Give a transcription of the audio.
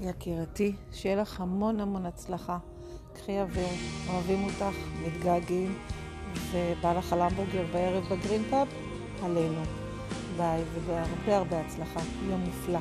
יקירתי, שיהיה לך המון המון הצלחה. קחי אוויר, אוהבים אותך, מתגעגעים, ובא לך על המבורגר בערב בגרינפאב, עלינו. ביי, ובהרבה הרבה הצלחה. יום מופלא.